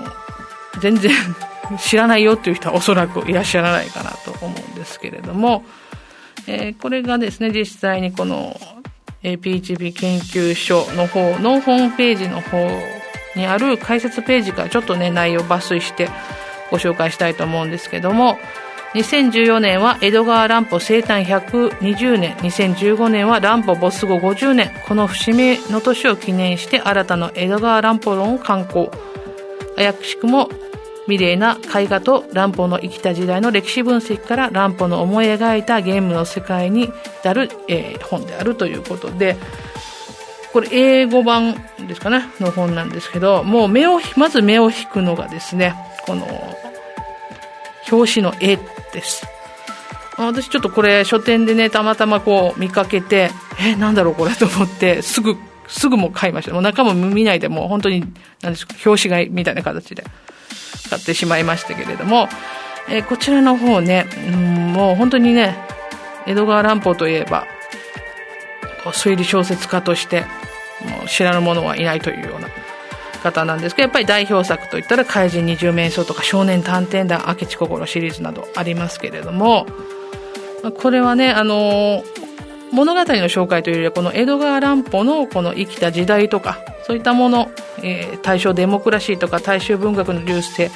全然 知らないよっていう人はおそらくいらっしゃらないかなと思うんですけれども、えー、これがですね、実際にこの PHP 研究所の方のホームページの方にある解説ページからちょっとね、内容抜粋してご紹介したいと思うんですけども、2014年は江戸川乱歩生誕120年。2015年は乱歩没後50年。この節目の年を記念して新たな江戸川乱歩論を刊行。怪しくも美麗な絵画と乱歩の生きた時代の歴史分析から乱歩の思い描いたゲームの世界に至る、えー、本であるということで。これ英語版ですかね？の本なんですけどもう目をまず目を引くのがですねこの表紙の絵です。私ちょっとこれ書店でねたまたまこう見かけてえなんだろうこれと思ってすぐすぐも買いました。もう中も見ないでもう本当に何ですか表紙買いみたいな形で買ってしまいましたけれども、えー、こちらの方ね、うん、もう本当にね江戸川乱歩といえば推理小説家としてもう知らぬ者はいないというような方なんですけどやっぱり代表作といったら「怪人二十面相」とか「少年探偵団明智心」シリーズなどありますけれどもこれはねあの物語の紹介というよりはこの江戸川乱歩のこの生きた時代とかそういったもの、えー、大正デモクラシーとか大衆文学の流星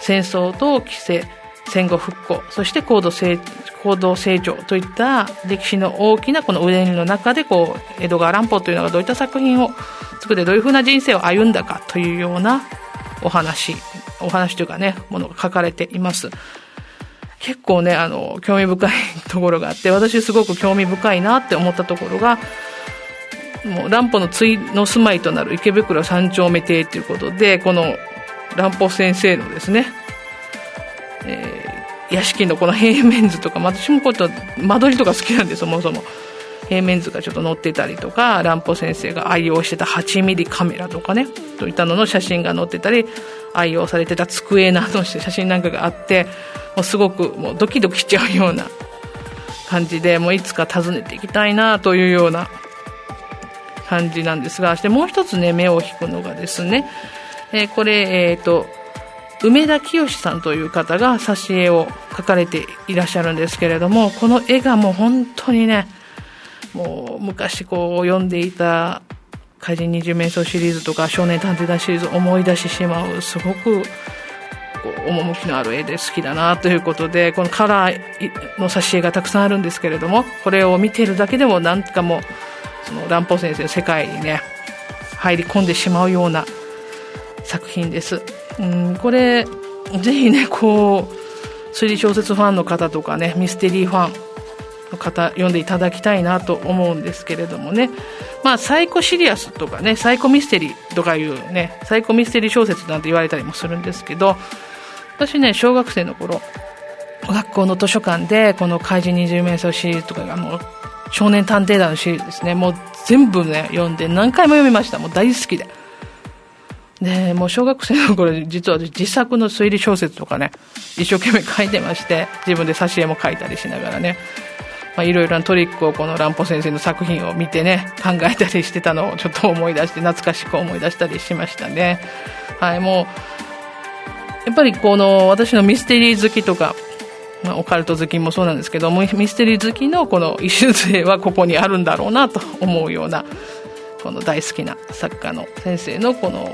戦争と規制戦後復興そして高度成高度成長といった歴史の大きなこの腕の中でこう江戸川乱歩というのがどういった作品を作ってどういうふうな人生を歩んだかというようなお話お話というかねものが書かれています。結構ねあの興味深いところがあって私すごく興味深いなって思ったところがもう乱歩の対の住まいとなる池袋三丁目邸ということでこの乱歩先生のですね、え、屋敷のこの平面図とか私もこと間取りとか好きなんでそもそも平面図がちょっと載ってたりとか乱歩先生が愛用してた8ミリカメラとかねといったのの写真が載ってたり愛用されてた机などの写真なんかがあってもうすごくもうドキドキしちゃうような感じでもういつか訪ねていきたいなというような感じなんですがしてもう一つね目を引くのがですね、えー、これえっ、ー、と梅田清さんという方が挿絵を描かれていらっしゃるんですけれどもこの絵がもう本当にねもう昔こう読んでいた怪人二十面相シリーズとか少年探偵団シリーズを思い出してしまうすごくこう趣のある絵で好きだなということでこのカラーの挿絵がたくさんあるんですけれどもこれを見てるだけでもなんかもうその乱歩先生の世界にね入り込んでしまうような作品です。うんこれぜひねこう推理小説ファンの方とかねミステリーファンの方読んでいただきたいなと思うんですけれどもね、まあ、サイコシリアスとかねサイコミステリーとかいうねサイコミステリー小説なんて言われたりもするんですけど私ね小学生の頃学校の図書館でこの怪人二十面相シリーズとかあの少年探偵団のシリーズですね。もう全部ね読んで何回も読みました。もう大好きで。でもう小学生の頃実は自作の推理小説とかね一生懸命書いてまして自分で挿絵も書いたりしながらねまあ、いろいろなトリックをこの乱歩先生の作品を見てね考えたりしてたのをちょっと思い出して懐かしく思い出したりしましたね。はいもうやっぱりこの私のミステリー好きとかまあ、オカルト好きもそうなんですけどもミステリー好きのこの礎はここにあるんだろうなと思うようなこの大好きな作家の先生のこの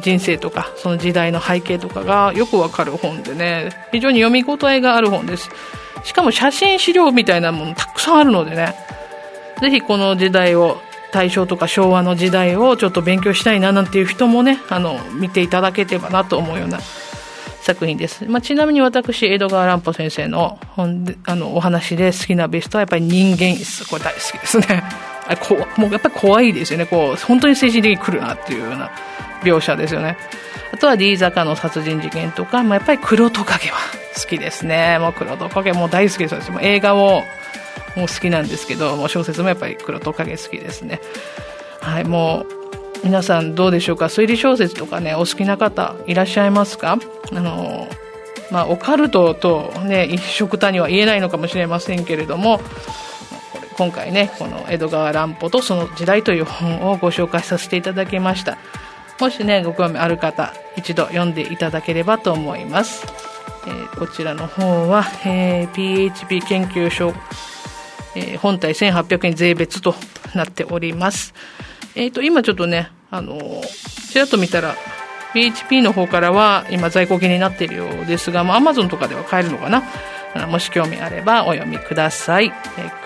人生とかその時代の背景とかがよくわかる本でね非常に読み応えがある本です。しかも写真資料みたいなものたくさんあるのでね、ぜひこの時代を、大正とか昭和の時代をちょっと勉強したいななんていう人もね、あの、見ていただければなと思うような作品です。まあ、ちなみに私、江戸川乱歩先生の本であのお話で好きなベストはやっぱり人間椅子。これ大好きですね。あこもうやっぱり怖いですよね。こう、本当に精神的に来るなっていうような描写ですよね。あとは D 坂の殺人事件とか、まあ、やっぱり黒トカゲは好きですね。もう黒トカゲも大好きです。もう映画ももう好きなんですけど、もう小説もやっぱり黒トカゲ好きですね。はい、もう皆さんどうでしょうか？推理小説とかねお好きな方いらっしゃいますか？あのまあオカルトとね一緒くたには言えないのかもしれませんけれども今回ねこの江戸川乱歩とその時代という本をご紹介させていただきました。もしねご興味ある方一度読んでいただければと思います、えー、こちらの方は、えー、PHP 研究所、えー、本体1800円税別となっております。えっ、ー、と、今ちょっとね、あのちらっと見たら、PHP の方からは今在庫切れになっているようですが、まあ、Amazon とかでは買えるのかな？もし興味あればお読みください。え、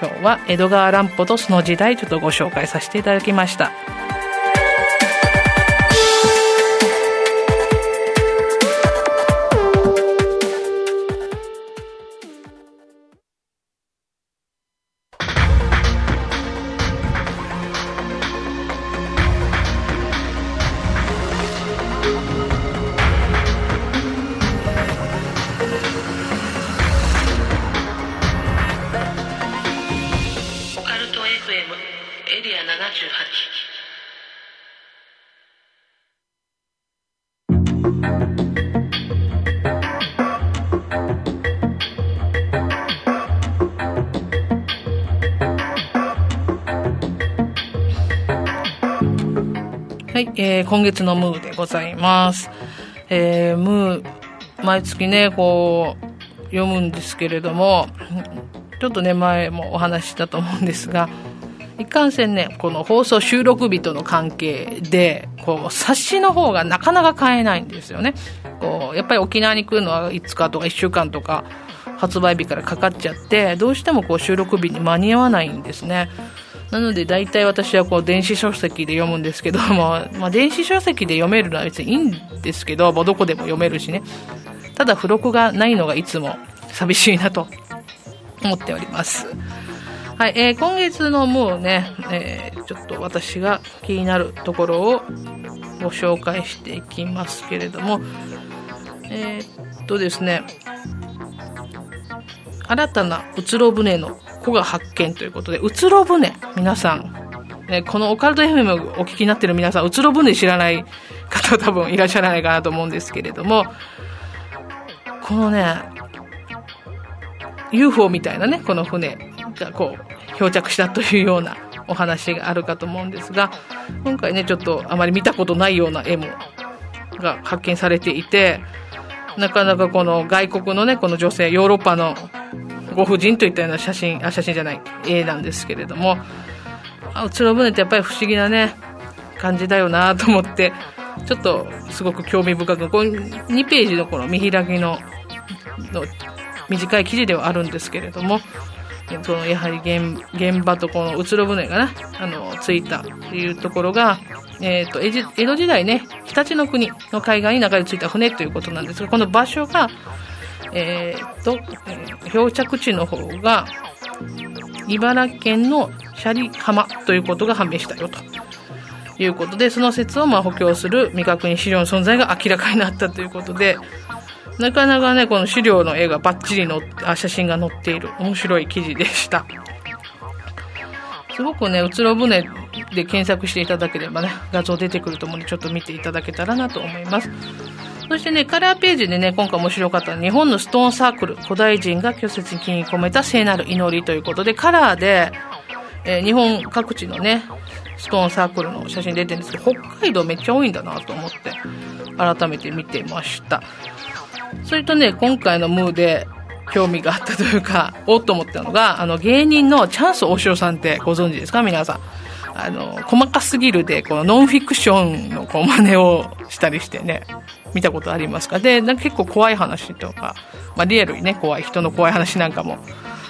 今日は江戸川乱歩とその時代ちょっとご紹介させていただきました。今月のムーでございます。えー、ムー、毎月ね、こう、読むんですけれども、ちょっとね、前もお話ししたと思うんですが、いかんせんね、この放送収録日との関係で、こう、冊子の方がなかなか買えないんですよね。こう、やっぱり沖縄に来るのは5日とか1週間とか、発売日からかかっちゃって、どうしてもこう収録日に間に合わないんですね。なので大体私はこう電子書籍で読むんですけども、まあ、電子書籍で読めるのは別にいいんですけど、まあ、どこでも読めるしね。ただ付録がないのがいつも寂しいなと思っております。はい、えー、今月のもうね、えー、ちょっと私が気になるところをご紹介していきますけれども、えー、っとですね、新たなうつろ船の子が発見ということで、うつろ船、皆さん、ね、このオカルト FM をお聞きになってる皆さん、うつろ船知らない方多分いらっしゃらないかなと思うんですけれども、このね、UFO みたいなね、この船がこう、漂着したというようなお話があるかと思うんですが、今回ね、ちょっとあまり見たことないような絵も、が発見されていて、なかなかこの外国のね、この女性、ヨーロッパのご婦人といったような写真、あ、写真じゃない、絵なんですけれども、あ、うつろ舟ってやっぱり不思議なね、感じだよなと思って、ちょっとすごく興味深く、この2ページのこの見開きのの短い記事ではあるんですけれども、そのやはり現現場とこのうつろ舟がね、あの、ついたっていうところが、えっ、ー、と、江戸時代ね、日立の国の海岸に流れ着いた船ということなんですが、この場所が、えー、と、漂着地の方が、茨城県の斜里浜ということが判明したよと。いうことで、その説をま補強する未確認資料の存在が明らかになったということで、なかなかね、この資料の絵がバッチリ載あ、写真が載っている面白い記事でした。すごくね、うつろ船で検索していただければね、画像出てくると思うので、ちょっと見ていただけたらなと思います。そしてね、カラーページでね、今回面白かった日本のストーンサークル、古代人が虚説に気に込めた聖なる祈りということで、カラーで、えー、日本各地のね、ストーンサークルの写真出てるんですけど、北海道めっちゃ多いんだなと思って、改めて見てました。それとね、今回のムーで興味があったというか、おっと思ったのが、あの、芸人のチャンス大城さんってご存知ですか？皆さん。あの、細かすぎるで、このノンフィクションのこう真似をしたりしてね、見たことありますか？で、なんか結構怖い話とか、まあリアルにね、怖い、人の怖い話なんかも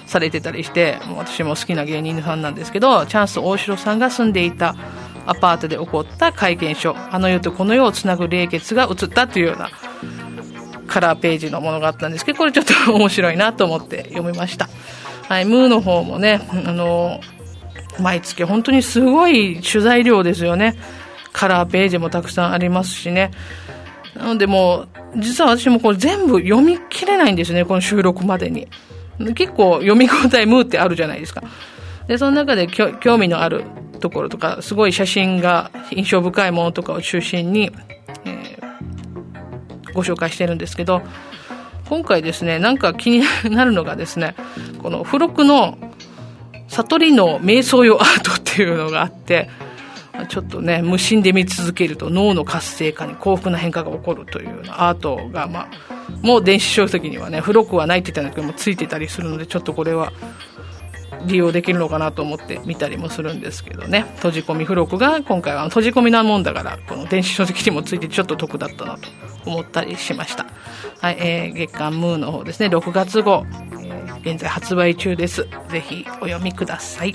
されてたりして、もう私も好きな芸人さんなんですけど、チャンス大城さんが住んでいたアパートで起こった怪現象、あの世とこの世をつなぐ霊血が映ったというようなカラーページのものがあったんですけど、これちょっと面白いなと思って読みました。はい、ムーの方もね、あの、毎月本当にすごい取材量ですよね。カラーページもたくさんありますしね。なのでもう、実は私もこれ全部読み切れないんですね、この収録までに。結構読み応えムーってあるじゃないですか。で、その中で興味のあるところとか、すごい写真が印象深いものとかを中心に、えー、ご紹介してるんですけど、今回ですね、なんか気になるのがですね、この付録の悟りの瞑想用アートっていうのがあって、ちょっとね、無心で見続けると脳の活性化に幸福な変化が起こるというようなアートが、まあ、もう電子書籍にはね、付録はないって言ったんだけども、ついてたりするので、ちょっとこれは利用できるのかなと思って見たりもするんですけどね。閉じ込み付録が今回は閉じ込みなもんだから、この電子書籍にもついてちょっと得だったなと思ったりしました。はい、えー、月刊ムーの方ですね、6月号、えー、現在発売中です。ぜひお読みください。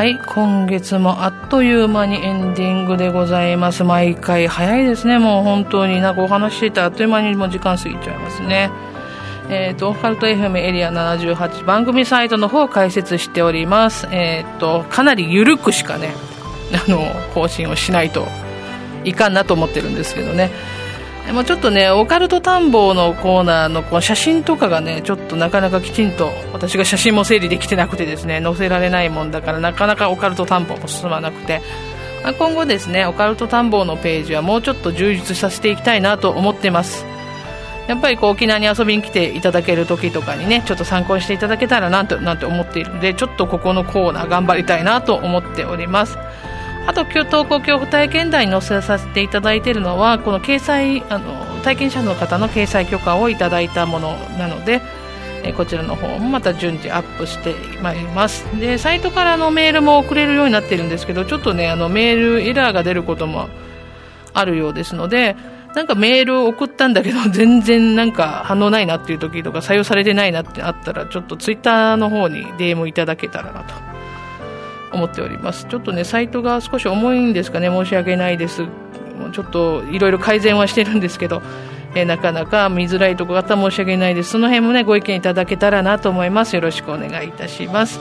はい、今月もあっという間にエンディングでございます。毎回早いですね。もう本当になんかお話してたあっという間にもう時間過ぎちゃいますね。えっ、ー、と、オカルト FM エリア78番組サイトの方を開設しております。えっ、ー、と、かなり緩くしかね、あの、更新をしないといかんなと思ってるんですけどね。もうちょっとね、オカルト探訪のコーナーのこう写真とかがね、ちょっとなかなかきちんと、私が写真も整理できてなくてですね、載せられないもんだから、なかなかオカルト探訪も進まなくて、あ、今後ですね、オカルト探訪のページはもうちょっと充実させていきたいなと思ってます。やっぱりこう沖縄に遊びに来ていただける時とかにね、ちょっと参考にしていただけたらなとなんて思っているので、ちょっとここのコーナー頑張りたいなと思っております。あと今日投稿恐怖体験談に載せさせていただいているのはこの掲載あの体験者の方の掲載許可をいただいたものなのでえこちらの方もまた順次アップしてまいります。でサイトからのメールも送れるようになっているんですけどちょっとねあのメールエラーが出ることもあるようですのでなんかメールを送ったんだけど 全然なんか反応ないなっていう時とか採用されてないなってあったらちょっとツイッターの方に DM いただけたらなと。思っておりますちょっとねサイトが少し重いんですかね申し訳ないですちょっといろいろ改善はしてるんですけど、え、なかなか見づらいところがあったら申し訳ないですその辺もねご意見いただけたらなと思いますよろしくお願いいたします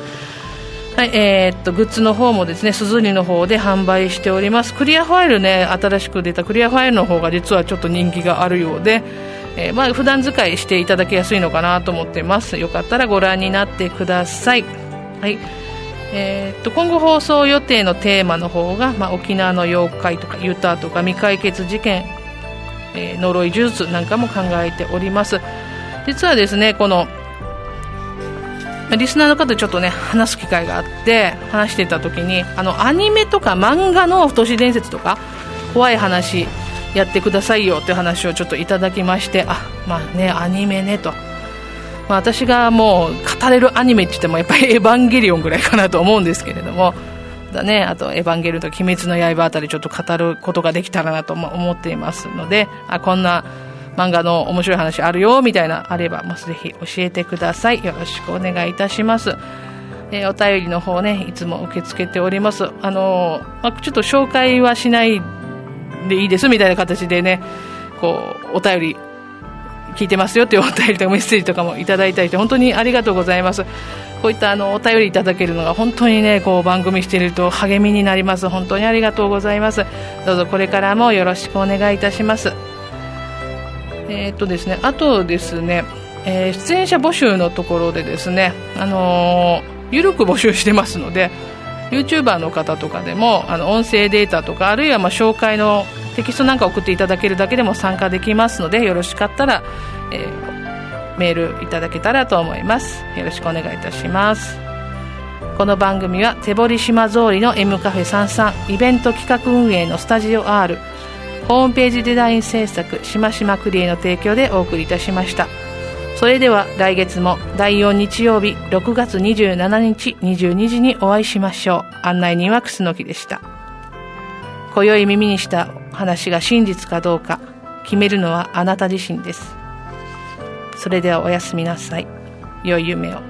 はい、えー、っと、グッズの方もですね、すずりの方で販売しております。クリアファイルね、新しく出たクリアファイルの方が実はちょっと人気があるようで、えー、まあ、普段使いしていただきやすいのかなと思ってます。よかったらご覧になってください。はい。えー、っと今後放送予定のテーマの方が、まあ、沖縄の妖怪とかユタとか未解決事件、えー、呪い呪術なんかも考えております。実はですねこのリスナーの方ちょっとね話す機会があって話してた時にあのアニメとか漫画の都市伝説とか怖い話やってくださいよって話をちょっといただきましてあまあねアニメねと。まあ、私がもう語れるアニメって言ってもやっぱり エヴァンゲリオンぐらいかなと思うんですけれども。だね、あとエヴァンゲリオンと鬼滅の刃あたりちょっと語ることができたらなと思っていますので。あこんな漫画の面白い話あるよみたいなあれば、まあ、ぜひ教えてください。よろしくお願いいたします。え、お便りの方ねいつも受け付けております。あの、まあ、ちょっと紹介はしないでいいですみたいな形でねこうお便り聞いてますよというお便りとかメッセージとかもいただいたりして本当にありがとうございます。こういったあのお便りいただけるのが本当にねこう番組していると励みになります。本当にありがとうございます。どうぞこれからもよろしくお願いいたします。えー、っとですねあとですね、えー、出演者募集のところでですねあのー、ゆるく募集してますので YouTuber の方とかでもあの音声データとかあるいはまあ紹介のテキストなんか送っていただけるだけでも参加できますのでよろしかったら、えー、メールいただけたらと思います。よろしくお願いいたします。この番組は手堀島通りの M カフェ33イベント企画運営のスタジオ R ホームページデザイン制作しましまクリエの提供でお送りいたしました。それでは来月も第4日曜日6月27日22時にお会いしましょう。案内人は楠木でした。今宵耳にした話が真実かどうか決めるのはあなた自身です。それではおやすみなさい。良い夢を。